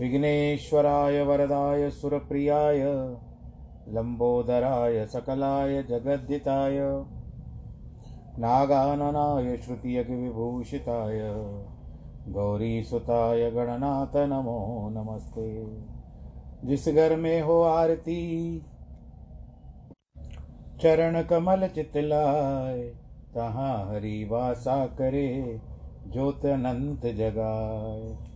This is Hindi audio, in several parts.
विघ्नेश्वराय वरदाय सुरप्रियाय लम्बोदराय सकलाय जगद्दिताय नागाननाय श्रुतियज्ञविभूषिताय गौरीसुताय गणनाथ नमो नमस्ते। जिस घर में हो आरती, चरण कमल चितलाय, तहाँ हरि वासा करे, ज्योत अनंत जगाए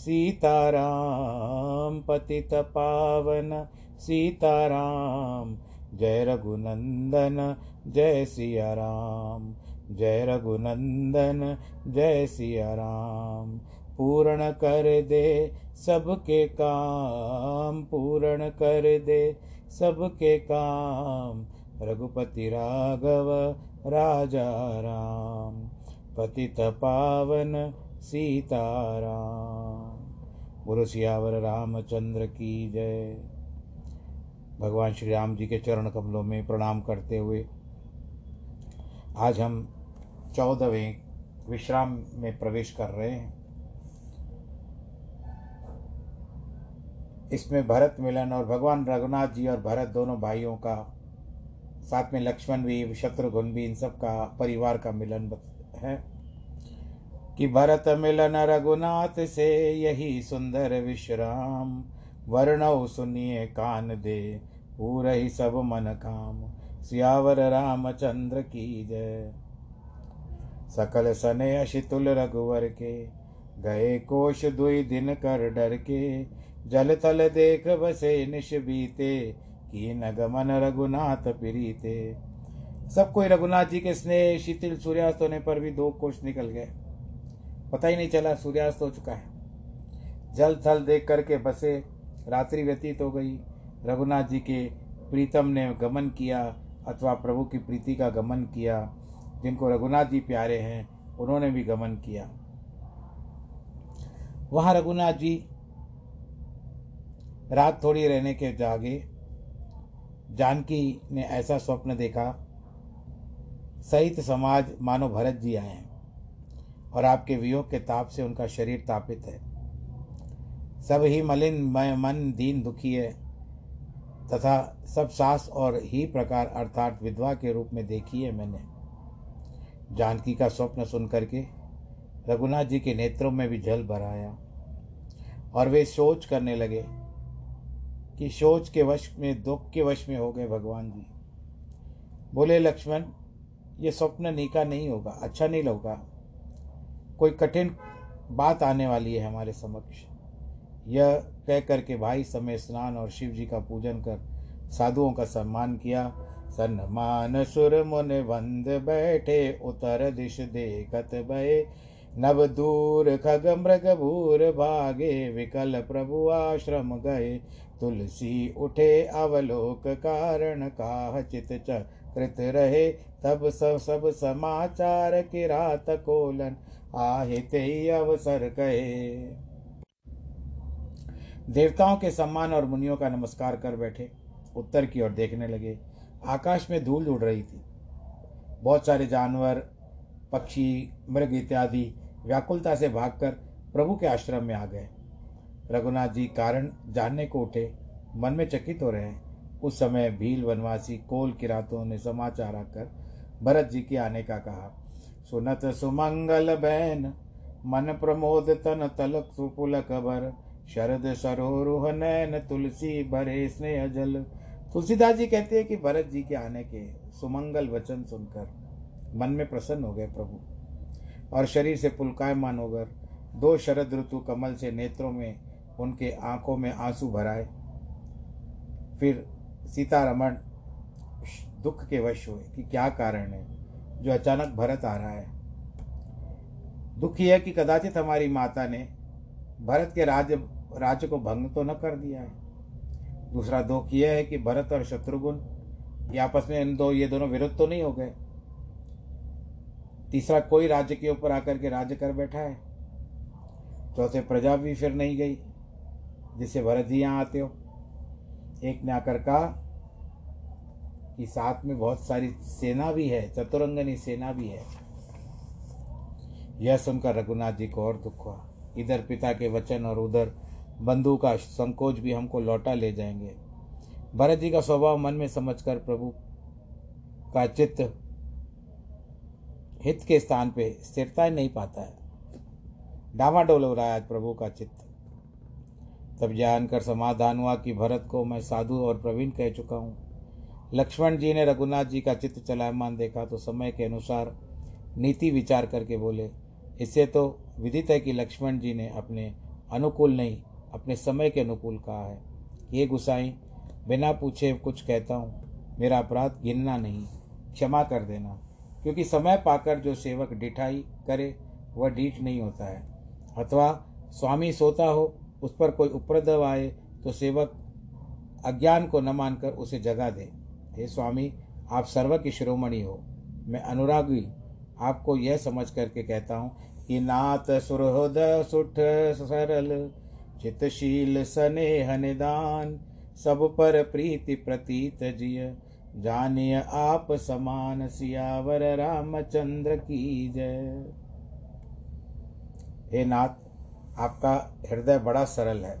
सीताराम पतित पावन, सीताराम, जय रघुनंदन, जय सिया राम जय रघुनंदन, जय सिया राम पूर्ण कर दे सबके काम, पूर्ण कर दे सबके काम, रघुपति राघव, राजा राम, पतित पावन, सीताराम। गुरु सियावर रामचंद्र की जय। भगवान श्री राम जी के चरण कमलों में प्रणाम करते हुए आज हम चौदहवें विश्राम में प्रवेश कर रहे हैं। इसमें भरत मिलन और भगवान रघुनाथ जी और भरत दोनों भाइयों का, साथ में लक्ष्मण भी शत्रुघ्न भी, इन सब का परिवार का मिलन है। कि भरत मिलन रघुनाथ से यही सुंदर विश्राम। वर्णव सुनिए कान दे पूरा ही सब मन काम। सियावर रामचंद्र की जय। सकल सने अशितुल रघुवर के, गए कोश दुई दिन कर डर के। जल तल देख बसे निश बीते, की नगमन रघुनाथ प्रीते सब कोई रघुनाथ जी के स्नेह शीतल सूर्यास्त होने पर भी दो कोश निकल गए। पता ही नहीं चला, सूर्यास्त हो चुका है। जल थल देख करके बसे, रात्रि व्यतीत हो गई। रघुनाथ जी के प्रीतम ने गमन किया, अथवा प्रभु की प्रीति का गमन किया। जिनको रघुनाथ जी प्यारे हैं, उन्होंने भी गमन किया। वहाँ रघुनाथ जी रात थोड़ी रहने के जागे। जानकी ने ऐसा स्वप्न देखा, सहित समाज मानो भरत जी आए हैं। और आपके वियोग के ताप से उनका शरीर तापित है। सब ही मलिन मन, दीन, दुखी है, तथा सब सास और ही प्रकार, अर्थात विधवा के रूप में देखी है मैंने। जानकी का स्वप्न सुन करके रघुनाथ जी के नेत्रों में भी जल भराया और वे सोच करने लगे कि सोच के वश में, दुख के वश में हो गए भगवान जी। बोले, लक्ष्मण, ये स्वप्न नीका नहीं होगा अच्छा नहीं होगा कोई कठिन बात आने वाली है हमारे समक्ष। यह कह कर के भाई समय स्नान और शिव जी का पूजन कर साधुओं का सम्मान किया। सन्मान सुर मुन बंद बैठे, उतर दिश देखत भय। नव दूर खग मृग भूर भागे, विकल प्रभु आश्रम गए। तुलसी उठे अवलोक कारण काह चित कृत रहे, तब सब सब समाचार किरात कोलन आहिते अवसर कहे। देवताओं के सम्मान और मुनियों का नमस्कार कर बैठे, उत्तर की ओर देखने लगे। आकाश में धूल उड़ रही थी। बहुत सारे जानवर, पक्षी, मृग इत्यादि व्याकुलता से भागकर प्रभु के आश्रम में आ गए। रघुनाथ जी कारण जानने को उठे, मन में चकित हो रहे हैं। उस समय भील वनवासी कोल किरातों ने समाचार आकर भरत जी के आने का कहा, सुनत सुमंगल बैन मन प्रमोद तन तलक सुपुल कबर शरद सरोरुह नैन तुलसी भरे स्नेह जल। तुलसीदास जी कहते हैं कि भरत जी के आने के सुमंगल वचन सुनकर मन में प्रसन्न हो गए प्रभु। और शरीर से पुलकायमान होकर दो शरद ऋतु कमल से नेत्रों में उनके आँखों में आँसू भराए। फिर सीतारमण दुख के वश हुए कि क्या कारण है जो अचानक भरत आ रहा है। दुख यह कि कदाचित हमारी माता ने भरत के राज्य राज्य को भंग तो न कर दिया है। दूसरा दुख यह है कि भरत और शत्रुघ्न ये आपस में इन दो, ये दोनों विरुद्ध तो नहीं हो गए। तीसरा, कोई राज्य के ऊपर आकर के राज्य कर बैठा है। चौथे, प्रजा भी फिर नहीं गई। जिससे भरत जी यहाँ आते हो। एक ने आकर कहा कि साथ में बहुत सारी सेना भी है, चतुरंगनी सेना भी है। यह सुनकर रघुनाथ जी को और दुख हुआ। इधर पिता के वचन और उधर बंधु का संकोच भी हमको लौटा ले जाएँगे। भरत जी का स्वभाव मन में समझकर प्रभु का चित्त हित के स्थान पे स्थिरता नहीं पाता है। डावाडोल हो रहा है आज प्रभु का चित्त। तब जानकर समाधान हुआ कि भरत को मैं साधु और प्रवीण कह चुका हूँ। लक्ष्मण जी ने रघुनाथ जी का चित्र चलायमान देखा तो समय के अनुसार नीति विचार करके बोले इससे तो विदित है कि लक्ष्मण जी ने अपने अनुकूल नहीं, अपने समय के अनुकूल कहा है। ये गुसाई, बिना पूछे कुछ कहता हूँ, मेरा अपराध गिनना नहीं, क्षमा कर देना, क्योंकि समय पाकर जो सेवक डिठाई करे, वह डीठ नहीं होता है। अथवा स्वामी सोता हो उस पर कोई उपद्रव आए तो सेवक अज्ञान को न मानकर उसे जगा दे। हे स्वामी, आप सर्व की शिरोमणि हो। मैं अनुरागी, आपको यह समझ करके कहता हूँ कि नाथ सुरहद सुठ सरल, चितशील स्नेह निदान, सब पर प्रीति प्रतीत जिय। जानिय आप समान सियावर रामचंद्र की जय। हे नाथ आपका हृदय बड़ा सरल है।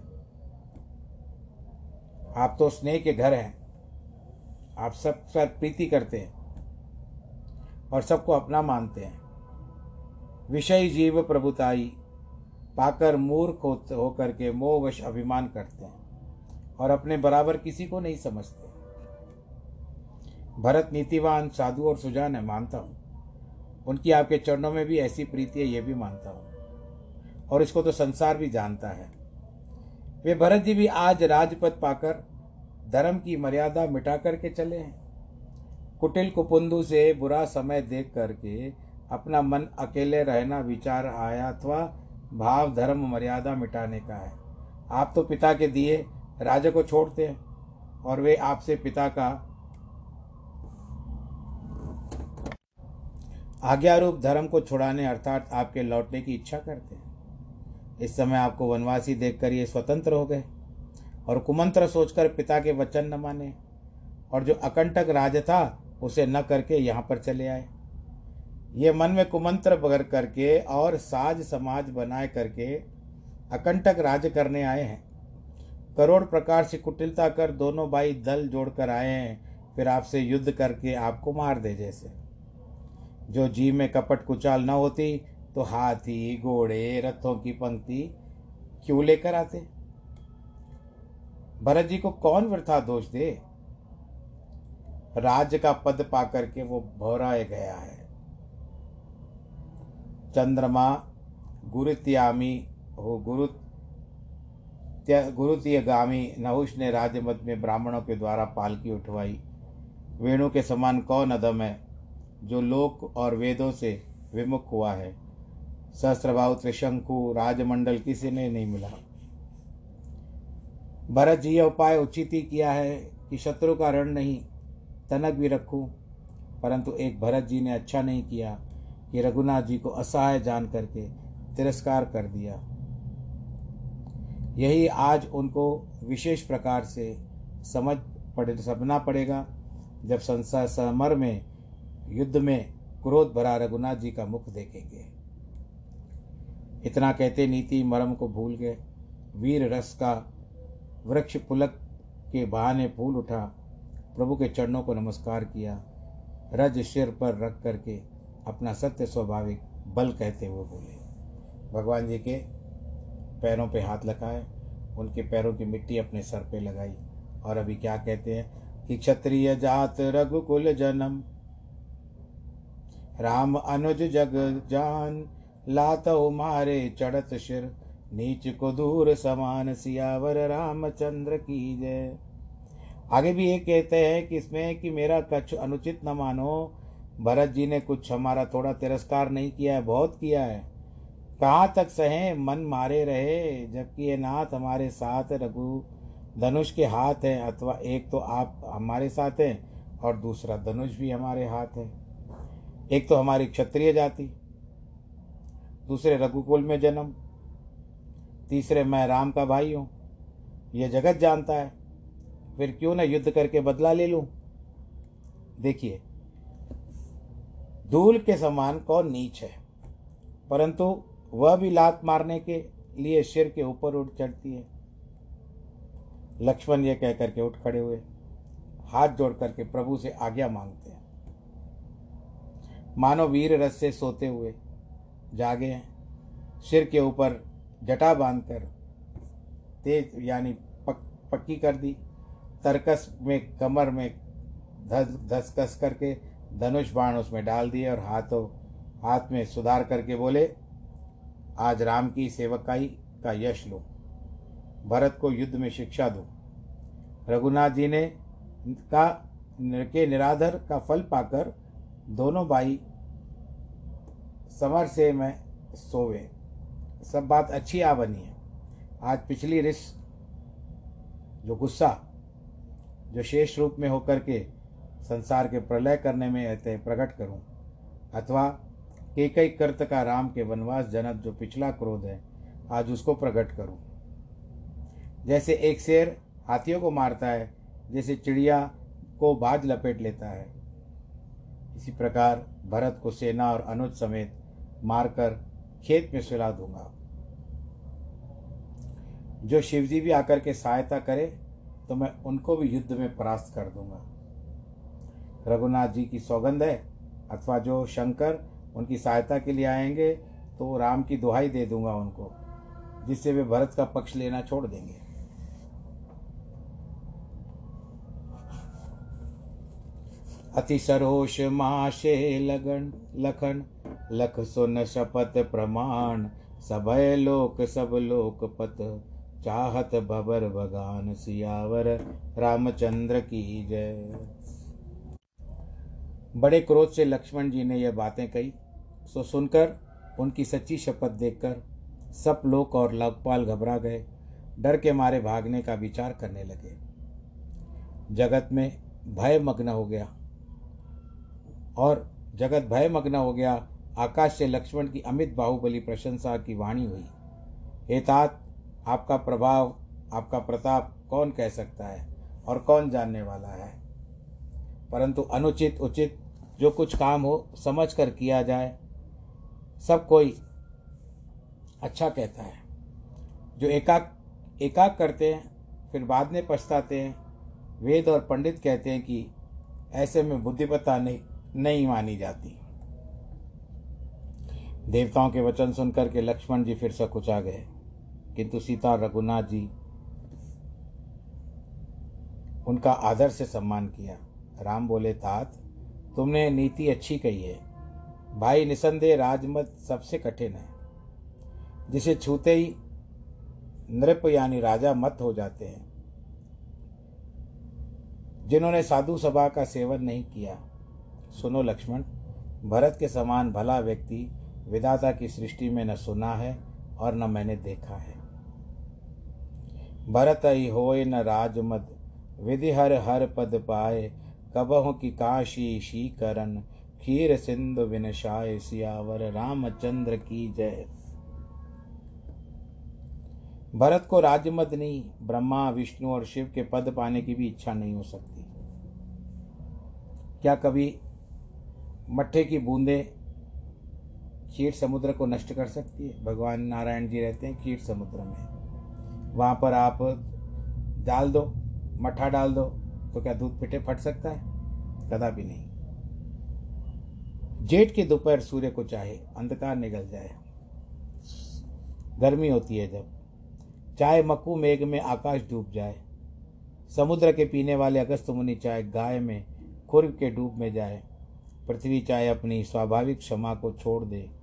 आप तो स्नेह के घर हैं। आप सब साथ प्रीति करते हैं और सबको अपना मानते हैं। विषय जीव प्रभुताई, पाकर मूर्ख होकर के मोहवश अभिमान करते हैं और अपने बराबर किसी को नहीं समझते। भरत नीतिवान, साधु और सुजान है, मानता हूँ। उनकी आपके चरणों में भी ऐसी प्रीति है, ये भी मानता हूँ। और इसको तो संसार भी जानता है। वे भरत जी भी आज राजपद पाकर धर्म की मर्यादा मिटा करके चले हैं। कुटिल कुपुंदु से बुरा समय देख करके अपना मन अकेले रहना विचार आया अथवा भाव धर्म मर्यादा मिटाने का है। आप तो पिता के दिए राजा को छोड़ते हैं और वे आपसे पिता का आज्ञा रूप धर्म को छुड़ाने अर्थात आपके लौटने की इच्छा करते हैं। इस समय आपको वनवासी देखकर ये स्वतंत्र हो गए। और कुमंत्र सोचकर पिता के वचन न माने। और जो अकंटक राज था, उसे न करके यहाँ पर चले आए। ये मन में कुमंत्र भर करके और साज समाज बनाए करके अकंटक राज करने आए हैं। करोड़ प्रकार से कुटिलता कर दोनों भाई दल जोड़कर आए हैं। फिर आपसे युद्ध करके आपको मार दे जैसे। जो जीव में कपट कुचाल न होती तो हाथी, घोड़े, रथों की पंक्ति क्यों लेकर आते? भरत जी को कौन वृथा दोष दे? राज्य का पद पा करके वो भौराए गया है। चंद्रमा गुरुत्यामी हो, गुरु गुरुतीयगामी नहुष ने राजमत में ब्राह्मणों के द्वारा पालकी उठवाई। वेणु के समान कौन अदम है, जो लोक और वेदों से विमुख हुआ है? सहस्त्रभाव त्रिशंकु, राजमंडल किसी ने नहीं मिला। भरत जी यह उपाय उचित ही किया है कि शत्रु का ऋण नहीं, तनक भी रखूँ, परंतु एक भरत जी ने अच्छा नहीं किया कि रघुनाथ जी को असहाय जान करके तिरस्कार कर दिया। यही आज उनको विशेष प्रकार से समझ पड़े, समझना पड़ेगा जब संसार, समर में, युद्ध में क्रोध भरा रघुनाथ जी का मुख देखेंगे। इतना कहते नीति मरम को भूल गए। वीर रस का वृक्ष पुलक के बहाने फूल उठा। प्रभु के चरणों को नमस्कार किया। रज सिर पर रख करके अपना सत्य स्वाभाविक बल कहते हुए बोले। भगवान जी के पैरों पे हाथ लगाए उनके पैरों की मिट्टी अपने सर पे लगाई और अभी क्या कहते हैं? कि क्षत्रिय जात रघुकुल जन्म, राम अनुज जग जान लात मारे चढ़त शिर, नीच को दूर समान सियावर रामचंद्र की जय। आगे भी ये कहते हैं कि इसमें कि मेरा कच्छ अनुचित न मानो, भरत जी ने कुछ हमारा थोड़ा तिरस्कार नहीं किया है, बहुत किया है। कहाँ तक सहे, मन मारे रहे, जबकि ये नाथ हमारे साथ रघु, धनुष के हाथ हैं, अथवा एक तो आप हमारे साथ हैं, और दूसरा धनुष भी हमारे हाथ है। एक तो हमारी क्षत्रिय जाति दूसरे रघुकुल में जन्म, तीसरे मैं राम का भाई हूँ। यह जगत जानता है, फिर क्यों ना युद्ध करके बदला ले लूँ? देखिए, धूल के समान कौन नीच है, परंतु वह भी लात मारने के लिए सिर के ऊपर उठ चढ़ती है। लक्ष्मण ये कह करके उठ खड़े हुए, हाथ जोड़ करके प्रभु से आज्ञा मांगते हैं। मानो वीर रस से सोते हुए जागे सिर के ऊपर जटा बांधकर तेज यानी पक, पक्की कर दी। तरकस में कमर में धस धस कस करके धनुष बाण उसमें डाल दिए और हाथों हाथ में सुधार करके बोले आज राम की सेवकाई का यश लूँ। भरत को युद्ध में शिक्षा दूँ। रघुनाथ जी ने का के निराधर का फल पाकर दोनों भाई समर से मैं सोवे। सब बात अच्छी आ बनी है। आज पिछली रिस, जो गुस्सा, जो शेष रूप में होकर के संसार के प्रलय करने में रहते प्रकट करूँ, अथवा कई कर्त का राम के वनवास जनक जो पिछला क्रोध है, आज उसको प्रकट करूँ। जैसे एक शेर हाथियों को मारता है, जैसे चिड़िया को बाज लपेट लेता है। इसी प्रकार भरत को सेना और अनुज समेत मारकर खेत में सुला दूँगा। जो शिवजी भी आकर के सहायता करे तो मैं उनको भी युद्ध में परास्त कर दूँगा। रघुनाथ जी की सौगंध है, अथवा जो शंकर उनकी सहायता के लिए आएँगे तो राम की दुहाई दे दूँगा उनको, जिससे वे भरत का पक्ष लेना छोड़ देंगे। अति सरोष माशे लगन, लखन लख सुन शपथ प्रमाण सभय लोक, सब लोक पत। चाहत बबर भगान सियावर, रामचंद्र की जय। बड़े क्रोध से लक्ष्मण जी ने यह बातें कही। सो सुनकर, उनकी सच्ची शपथ देखकर, सब लोक और लोकपाल घबरा गए। डर के मारे भागने का विचार करने लगे। जगत में भय मग्न हो गया। और जगत भय मग्न हो गया आकाश से लक्ष्मण की अमित बाहुबली प्रशंसा की वाणी हुई। हे तात, आपका प्रभाव, आपका प्रताप कौन कह सकता है और कौन जानने वाला है? परंतु अनुचित उचित जो कुछ काम हो समझ कर किया जाए, सब कोई अच्छा कहता है। जो एकाक एकाक करते हैं, फिर बाद में पछताते हैं। वेद और पंडित कहते हैं कि ऐसे में बुद्धिपता नहीं नहीं मानी जाती। देवताओं के वचन सुनकर के लक्ष्मण जी फिर से सकुचा गए। किंतु सीता, रघुनाथ जी, उनका आदर से सम्मान किया। राम बोले, तात, तुमने नीति अच्छी कही है। भाई निसंदेह राजमत सबसे कठिन है। जिसे छूते ही नृप यानी राजा मत हो जाते हैं। जिन्होंने साधु सभा का सेवन नहीं किया। सुनो लक्ष्मण, भरत के समान भला व्यक्ति विधाता की सृष्टि में न सुना है और न मैंने देखा है। भरत ही होए न राजमद, विधि हर हर पद पाए, कबहों की काशी शीकरन खीर सिंधु विनशाय सियावर रामचंद्र की जय। भरत को राजमद नहीं ब्रह्मा, विष्णु और शिव के पद पाने की भी इच्छा नहीं हो सकती। क्या कभी मट्ठे की बूंदें क्षीर समुद्र को नष्ट कर सकती है। भगवान नारायण जी रहते हैं क्षीर समुद्र में। वहाँ पर आप डाल दो, मठा डाल दो तो क्या दूध पिटे फट सकता है? कदापि नहीं। जेठ की दोपहर सूर्य को चाहे, अंधकार निकल जाए। गर्मी होती है जब। चाहे मक्कू मेघ में आकाश डूब जाए। समुद्र के पीने वाले अगस्त मुनि चाहे गाय में खुर्ग के डूब में जाए। पृथ्वी चाहे अपनी स्वाभाविक क्षमा को छोड़ दे।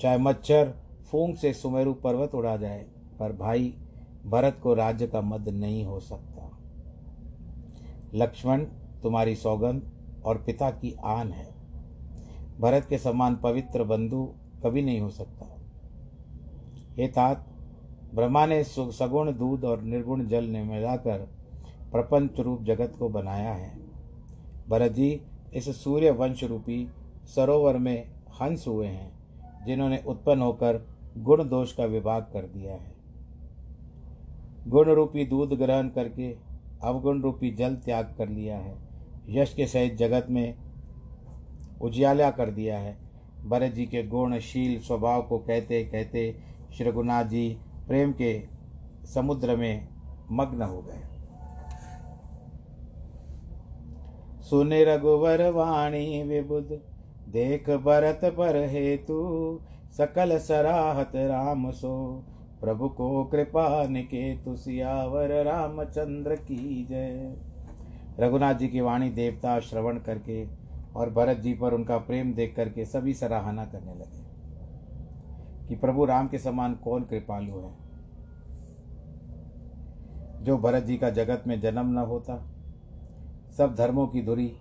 चाहे मच्छर फूंक से सुमेरु पर्वत उड़ा जाए, पर भाई, भरत को राज्य का मद नहीं हो सकता। लक्ष्मण तुम्हारी सौगंध और पिता की आन है। भरत के समान पवित्र बंधु कभी नहीं हो सकता। हे तात, ब्रह्मा ने सगुण दूध और निर्गुण जल ने मिलाकर प्रपंच रूप जगत को बनाया है। भरत जी, इस सूर्य वंश रूपी सरोवर में हंस हुए हैं। जिन्होंने उत्पन्न होकर गुण दोष का विभाग कर दिया है। गुण रूपी दूध ग्रहण करके अवगुण रूपी जल त्याग कर लिया है। यश के सहित जगत में उजियाला कर दिया है। भरत जी के गुणशील स्वभाव को कहते कहते श्री रघुनाथ जी प्रेम के समुद्र में मग्न हो गए। सुन रघुवर वाणी विबुद देख भरत पर हेतु, सकल सराहत राम सो। प्रभु को कृपा निकेतु, सियावर रामचंद्र की जय। रघुनाथ जी की वाणी देवता श्रवण करके और भरत जी पर उनका प्रेम देख करके सभी सराहना करने लगे कि प्रभु राम के समान कौन कृपालु है। जो भरत जी का जगत में जन्म न होता, सब धर्मों की धुरी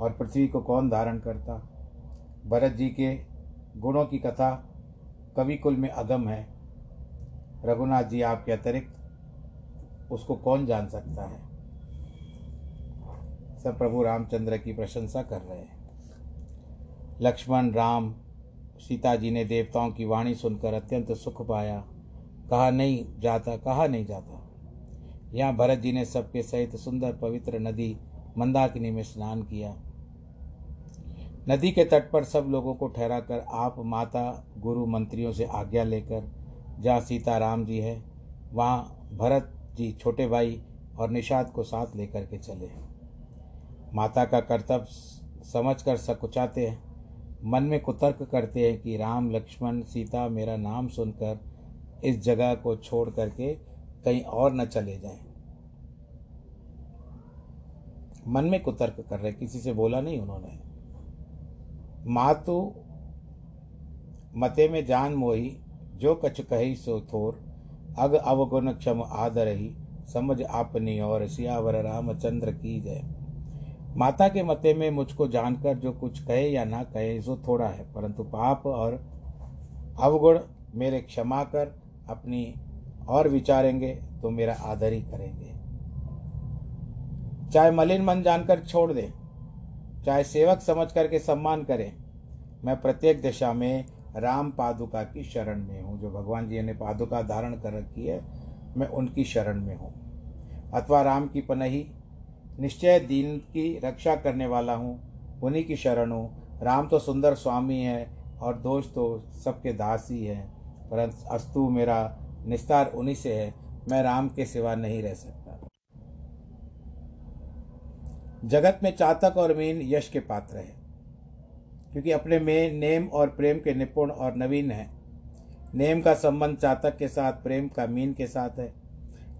और पृथ्वी को कौन धारण करता? भरत जी के गुणों की कथा कवि कुल में अगम है। रघुनाथ जी आपके अतिरिक्त उसको कौन जान सकता है? सब प्रभु रामचंद्र की प्रशंसा कर रहे हैं। लक्ष्मण, राम, सीता जी ने देवताओं की वाणी सुनकर अत्यंत सुख पाया। कहा, नहीं जाता, कहा नहीं जाता? यहाँ भरत जी ने सबके सहित सुंदर पवित्र नदी मंदाकिनी में स्नान किया। नदी के तट पर सब लोगों को ठहरा कर आप माता, गुरु मंत्रियों से आज्ञा लेकर, जहाँ सीता राम जी है, वहाँ भरत जी छोटे भाई और निषाद को साथ लेकर के चले माता का कर्तव्य समझ कर सकुचाते हैं, मन में कुतर्क करते हैं कि राम, लक्ष्मण, सीता मेरा नाम सुनकर इस जगह को छोड़ करके कहीं और न चले जाएँ। मन में कुतर्क कर रहे किसी से बोला नहीं उन्होंने। मातु मते में जान मोही, जो कछ कही सो थोर। अग अवगुण क्षम आदर ही, समझ अपनी और सियावर रामचंद्र की जय। माता के मते में मुझको जानकर जो कुछ कहे या ना कहे, सो थोड़ा है। परंतु पाप और अवगुण मेरे क्षमा कर, अपनी और विचारेंगे तो मेरा आदर ही करेंगे। चाहे मलिन मन जानकर छोड़ दे चाहे सेवक समझ करके सम्मान करें, मैं प्रत्येक दिशा में राम पादुका की शरण में हूँ। जो भगवान जी ने पादुका धारण कर रखी है, मैं उनकी शरण में हूँ। अथवा राम की पनही, निश्चय दीन की रक्षा करने वाला हूँ, उन्हीं की शरण। हूँ राम तो सुंदर स्वामी है और दोष तो सबके दास ही है, परंतु अस्तु मेरा निस्तार उन्हीं से है। मैं राम के सिवा नहीं रह सकता। जगत में चातक और मीन यश के पात्र है। क्योंकि अपने में नेम और प्रेम के निपुण और नवीन हैं। नेम का संबंध चातक के साथ, प्रेम का मीन के साथ है।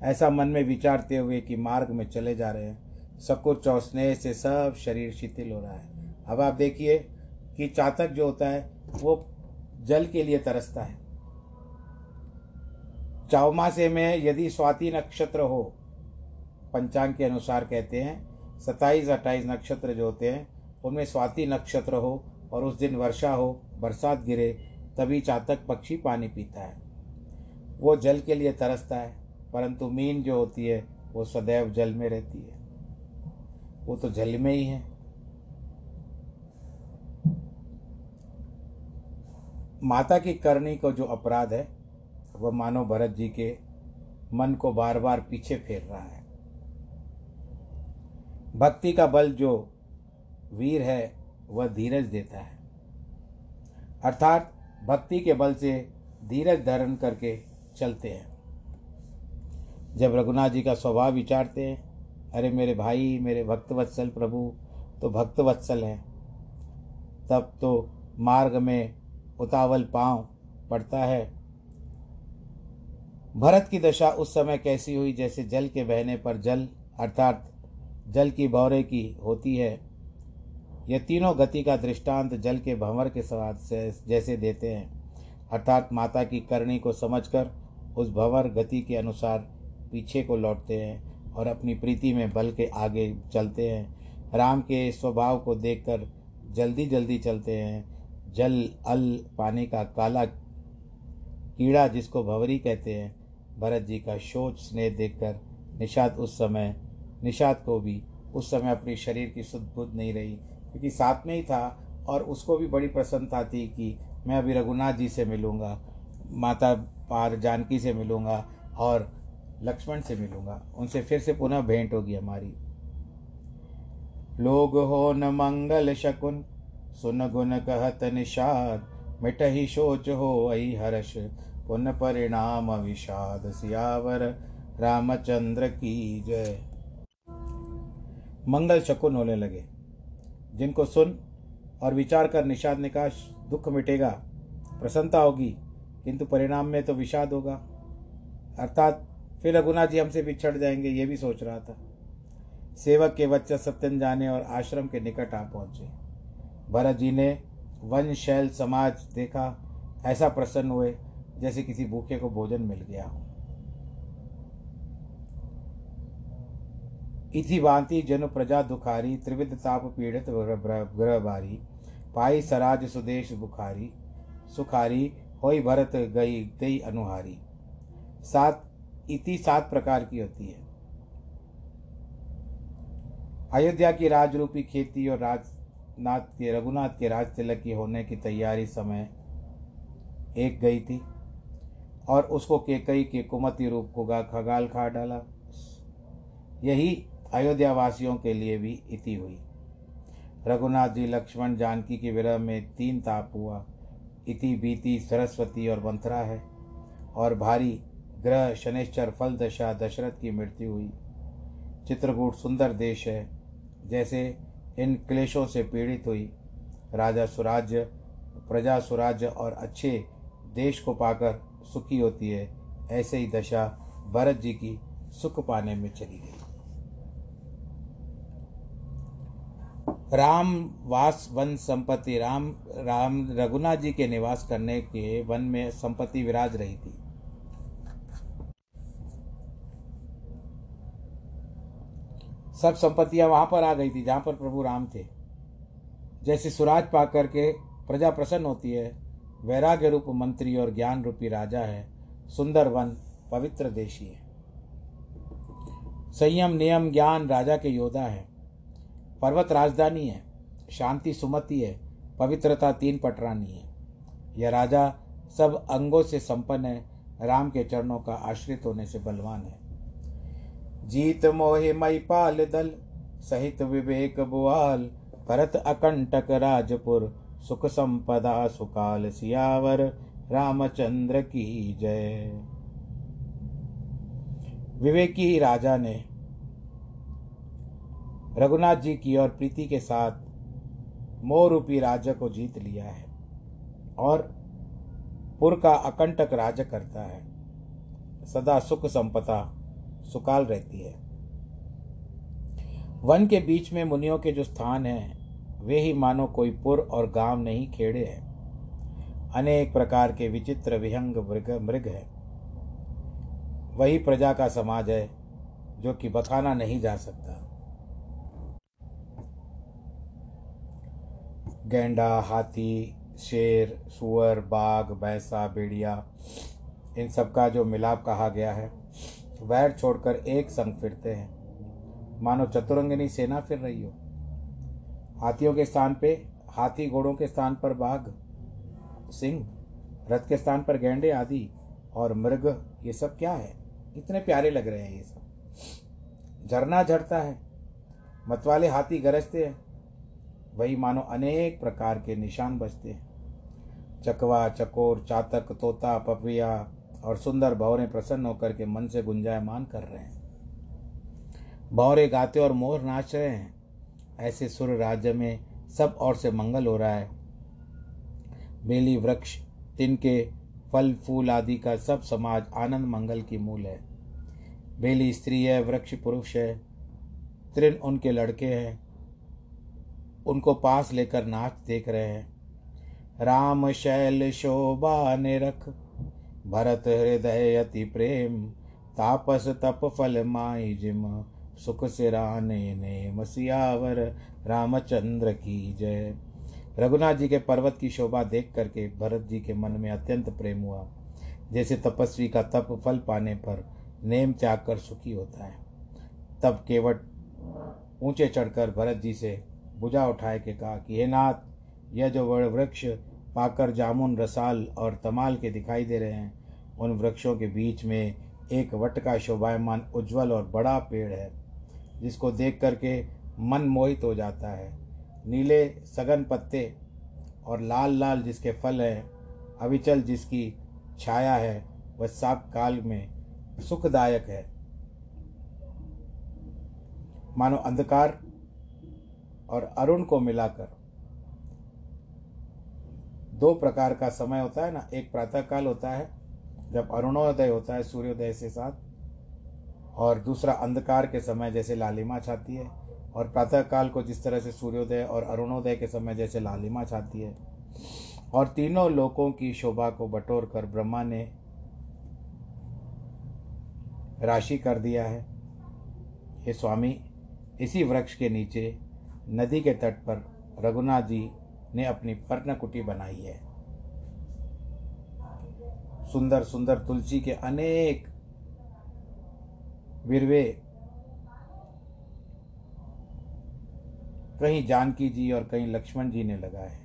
ऐसा मन में विचारते हुए कि मार्ग में चले जा रहे हैं, सकुच और स्नेह से सब शरीर शिथिल हो रहा है। अब आप देखिए कि चातक जो होता है, वो जल के लिए तरसता है। चौमासे में यदि स्वाति नक्षत्र हो, पंचांग के अनुसार कहते हैं सत्ताईस अट्ठाईस नक्षत्र जो होते हैं, उनमें स्वाति नक्षत्र हो और उस दिन वर्षा हो, बरसात गिरे, तभी चातक पक्षी पानी पीता है। वो जल के लिए तरसता है, परंतु मीन जो होती है, वो सदैव जल में रहती है। वो तो जल में ही है। माता की करनी को जो अपराध है, वह मानो भरत जी के मन को बार बार पीछे फेर रहा है। भक्ति का बल जो वीर है, वह धीरज देता है। अर्थात भक्ति के बल से धीरज धारण करके चलते हैं। जब रघुनाथ जी का स्वभाव विचारते हैं, अरे मेरे भाई, मेरे भक्तवत्सल प्रभु तो भक्तवत्सल हैं। तब तो मार्ग में उतावल पाँव पड़ता है। भरत की दशा उस समय कैसी हुई जैसे जल के बहने पर जल, अर्थात जल की भौरे की होती है। यह तीनों गति का दृष्टांत जल के भंवर के साथ जैसे देते हैं। अर्थात माता की करणी को समझकर उस भंवर गति के अनुसार पीछे को लौटते हैं और अपनी प्रीति में बल के आगे चलते हैं। राम के स्वभाव को देखकर जल्दी जल्दी चलते हैं। जल, अल, पानी का काला कीड़ा जिसको भंवरी कहते हैं, भरत जी का शोच, स्नेह देखकर निषाद उस समय निषाद को भी उस समय अपने शरीर की सुध बुद्ध नहीं रही, क्योंकि साथ में ही था और उसको भी बड़ी प्रसन्नता थी कि मैं अभी रघुनाथ जी से मिलूँगा, माता पार जानकी से मिलूँगा और लक्ष्मण से मिलूँगा। उनसे फिर से पुनः भेंट होगी हमारी। लोग हो न मंगल शकुन, सुन गुन कहत निषाद, मिट ही शोच हो अहि हर्ष, पुन परिणाम विषाद सियावर रामचंद्र की जय। मंगल शकुन होने लगे। जिनको सुन और विचार कर निषाद ने कहा, दुख मिटेगा, प्रसन्नता होगी, किंतु परिणाम में तो विषाद होगा। अर्थात फिर रघुनाथ जी हमसे बिछड़ जाएँगे, ये भी सोच रहा था। सेवक के बच्चा सत्यन जाने और आश्रम के निकट आ पहुँचे। भरत जी ने वन शैल समाज देखा, ऐसा प्रसन्न हुए जैसे किसी भूखे को भोजन मिल गया हो। इति भांति जनु प्रजा दुखारी, त्रिविध ताप पीड़ित ग्रह बारी पाई सराज सुदेश बुखारी, सुखारी होई भरत गई गई अनुहारी। सात, इति सात प्रकार की होती है। अयोध्या की राजरूपी खेती और राजनाथ के रघुनाथ के राज तिलक की होने की तैयारी समय एक गई थी और उसको केकई के कुमति रूप को खगाल खा डाला। यही अयोध्या वासियों के लिए भी इति हुई। रघुनाथ जी लक्ष्मण जानकी के विरह में तीन ताप हुआ। इति बीती सरस्वती और मंथरा है और भारी ग्रह शनिश्चर फल दशा दशरथ की मृत्यु हुई। चित्रकूट सुंदर देश है, जैसे इन क्लेशों से पीड़ित हुई। राजा सुराज्य, प्रजा सुराज्य और अच्छे देश को पाकर सुखी होती है, ऐसे ही दशा भरत जी की सुख पाने में चली गई। राम वास वन संपत्ति, राम राम रघुनाथ जी के निवास करने के वन में संपत्ति विराज रही थी। सब संपत्तियाँ वहाँ पर आ गई थी, जहाँ पर प्रभु राम थे। जैसे सुराज पा करके प्रजा प्रसन्न होती है, वैराग्य रूप मंत्री और ज्ञान रूपी राजा है, सुंदर वन, पवित्र देशी है। संयम, नियम, ज्ञान राजा के योद्धा है। पर्वत राजधानी है, शांति सुमति है, पवित्रता तीन पटरानी है। यह राजा सब अंगों से संपन्न है, राम के चरणों का आश्रित होने से बलवान है। जीत मोहि मई पाल दल, सहित विवेक बुआल, भरत अकंटक राजपुर, सुख संपदा सुकाल सियावर, रामचंद्र की जय। विवेकी राजा ने रघुनाथ जी की और प्रीति के साथ मोह रूपी राज्य को जीत लिया है और पुर का अकंटक राज करता है। सदा सुख संपदा सुकाल रहती है। वन के बीच में मुनियों के जो स्थान हैं, वे ही मानो कोई पुर और गाँव नहीं खेड़े हैं। अनेक प्रकार के विचित्र विहंग मृग मृग है। वही प्रजा का समाज है जो कि बखाना नहीं जा सकता। गेंडा, हाथी, शेर, सुअर, बाघ, भैंसा, भेड़िया, इन सब का जो मिलाप कहा गया है, वैर छोड़कर एक संग फिरते हैं। मानो चतुरंगनी सेना फिर रही हो। हाथियों के स्थान पे, हाथी घोड़ों के स्थान पर बाघ, सिंह, रथ के स्थान पर गेंडे आदि और मृग, ये सब क्या है? इतने प्यारे लग रहे हैं ये सब। झरना झरता है। मतवाले हाथी गरजते हैं। वही मानो अनेक प्रकार के निशान बजते हैं। चकवा, चकोर, चातक, तोता पपिया और सुंदर भौरे प्रसन्न होकर के मन से गुंजायमान कर रहे हैं। भौरे गाते और मोर नाच रहे हैं। ऐसे सुर राज्य में सब और से मंगल हो रहा है। बेली वृक्ष, तिनके, फल, फूल आदि का सब समाज आनंद मंगल की मूल है। बेली स्त्री है, वृक्ष पुरुष है त्रिन उनके लड़के हैं। उनको पास लेकर नाच देख रहे हैं। राम शैल शोभा निरख, भरत हृदय अति प्रेम, तापस तप फल माई जिम, सुख सिराने ने मसियावर रामचंद्र की जय। रघुनाथ जी के पर्वत की शोभा देख करके भरत जी के मन में अत्यंत प्रेम हुआ। जैसे तपस्वी का तप फल पाने पर नेम त्याग कर सुखी होता है। तब केवट ऊँचे चढ़कर भरत जी से बुझा उठाए के कहा कि, हे नाथ, यह जो वृक्ष पाकर जामुन, रसाल और तमाल के दिखाई दे रहे हैं, उन वृक्षों के बीच में एक वट का शोभायमान उज्जवल और बड़ा पेड़ है, जिसको देख करके मन मोहित हो जाता है। नीले सघन पत्ते और लाल लाल जिसके फल हैं, अविचल जिसकी छाया है, वह साप काल में सुखदायक है। मानो अंधकार और अरुण को मिलाकर। दो प्रकार का समय होता है ना, एक प्रातःकाल होता है, जब अरुणोदय होता है सूर्योदय से साथ, और दूसरा अंधकार के समय जैसे लालिमा छाती है, और प्रातःकाल को जिस तरह से सूर्योदय और अरुणोदय के समय जैसे लालिमा छाती है। और तीनों लोकों की शोभा को बटोर कर ब्रह्मा ने राशि कर दिया है। हे स्वामी, इसी वृक्ष के नीचे नदी के तट पर रघुनाथ जी ने अपनी पर्णकुटी बनाई है। सुंदर सुंदर तुलसी के अनेक विरवे कहीं जानकी जी और कहीं लक्ष्मण जी ने लगाए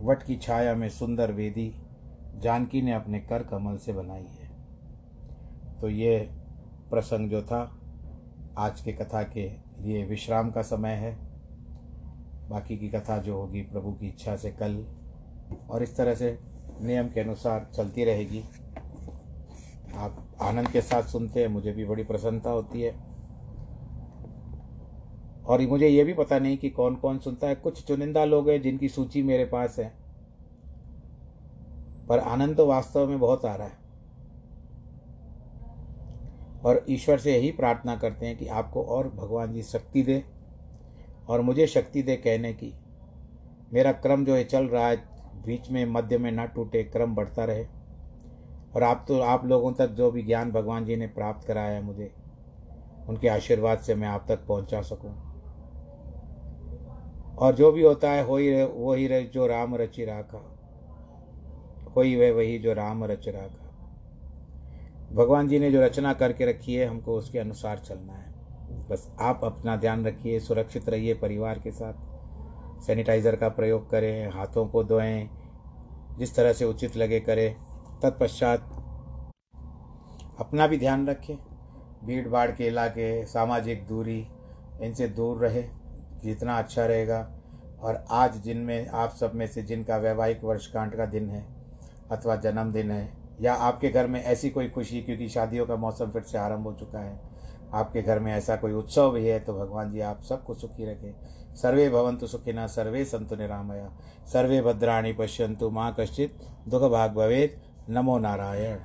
वट की छाया में सुंदर वेदी जानकी ने अपने कर कमल से बनाई है। तो ये प्रसंग जो था, आज के कथा के लिए विश्राम का समय है। बाकी की कथा जो होगी प्रभु की इच्छा से कल और इस तरह से नियम के अनुसार चलती रहेगी। आप आनंद के साथ सुनते हैं, मुझे भी बड़ी प्रसन्नता होती है। और मुझे ये भी पता नहीं कि कौन कौन सुनता है, कुछ चुनिंदा लोग हैं जिनकी सूची मेरे पास है। पर आनंद तो वास्तव में बहुत आ रहा है। और ईश्वर से यही प्रार्थना करते हैं कि आपको और भगवान जी शक्ति दे और मुझे शक्ति दे कहने की। मेरा क्रम जो है चल रहा है, बीच में, मध्य में ना टूटे, क्रम बढ़ता रहे। और आप तो आप लोगों तक जो भी ज्ञान भगवान जी ने प्राप्त कराया है मुझे, उनके आशीर्वाद से मैं आप तक पहुँचा सकूँ। और जो भी होता है, हो ही रहे, वो ही रहे, जो राम रचि राखा। हो ही वह वही जो राम रच राखा। भगवान जी ने जो रचना करके रखी है, हमको उसके अनुसार चलना है। बस आप अपना ध्यान रखिए, सुरक्षित रहिए परिवार के साथ। सैनिटाइज़र का प्रयोग करें, हाथों को धोएँ, जिस तरह से उचित लगे करें। तत्पश्चात अपना भी ध्यान रखें। भीड़ भाड़ के इलाके, सामाजिक दूरी, इनसे दूर रहे, जितना अच्छा रहेगा। और आज जिनमें, आप सब में से जिनका वैवाहिक वर्षकांठ का दिन है, अथवा जन्मदिन है या आपके घर में ऐसी कोई खुशी, क्योंकि शादियों का मौसम फिर से आरंभ हो चुका है। आपके घर में ऐसा कोई उत्सव भी है तो भगवान जी आप सबको सुखी रखें। सर्वे भवंतु सुखिना, सर्वे संतु निरामया। सर्वे भद्राणी पश्यंतु माँ कश्चित दुख भाग भवेद नमो नारायण।